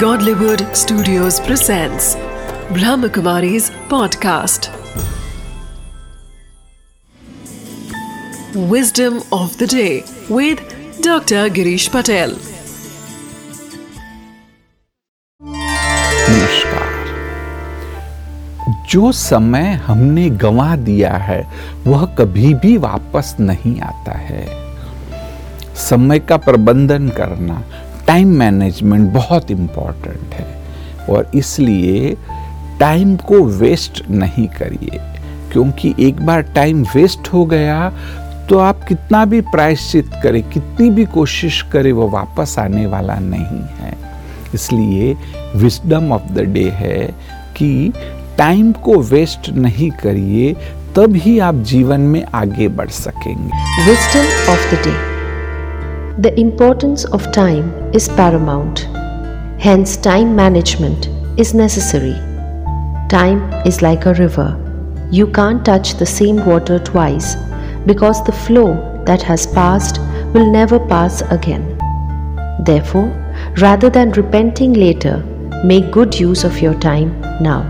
Godlywood Studios presents Brahmakumari's podcast. Wisdom of the day with Dr. Girish Patel. नमस्कार जो समय हमने गंवा दिया है वह कभी भी वापस नहीं आता है समय का प्रबंधन करना टाइम मैनेजमेंट बहुत इम्पोर्टेंट है और इसलिए टाइम को वेस्ट नहीं करिए, क्योंकि एक बार टाइम वेस्ट हो गया तो आप कितना भी प्रायश्चित करें, कितनी भी कोशिश करें, वो वापस आने वाला नहीं है। इसलिए विजडम ऑफ़ द डे है कि टाइम को वेस्ट नहीं करिए, तब ही आप जीवन में आगे बढ़ सकेंगे। Wisdom of the day The importance of time is paramount. Hence, time management is necessary. Time is like a river. You can't touch the same water twice because the flow that has passed will never pass again. Therefore, rather than repenting later, make good use of your time now.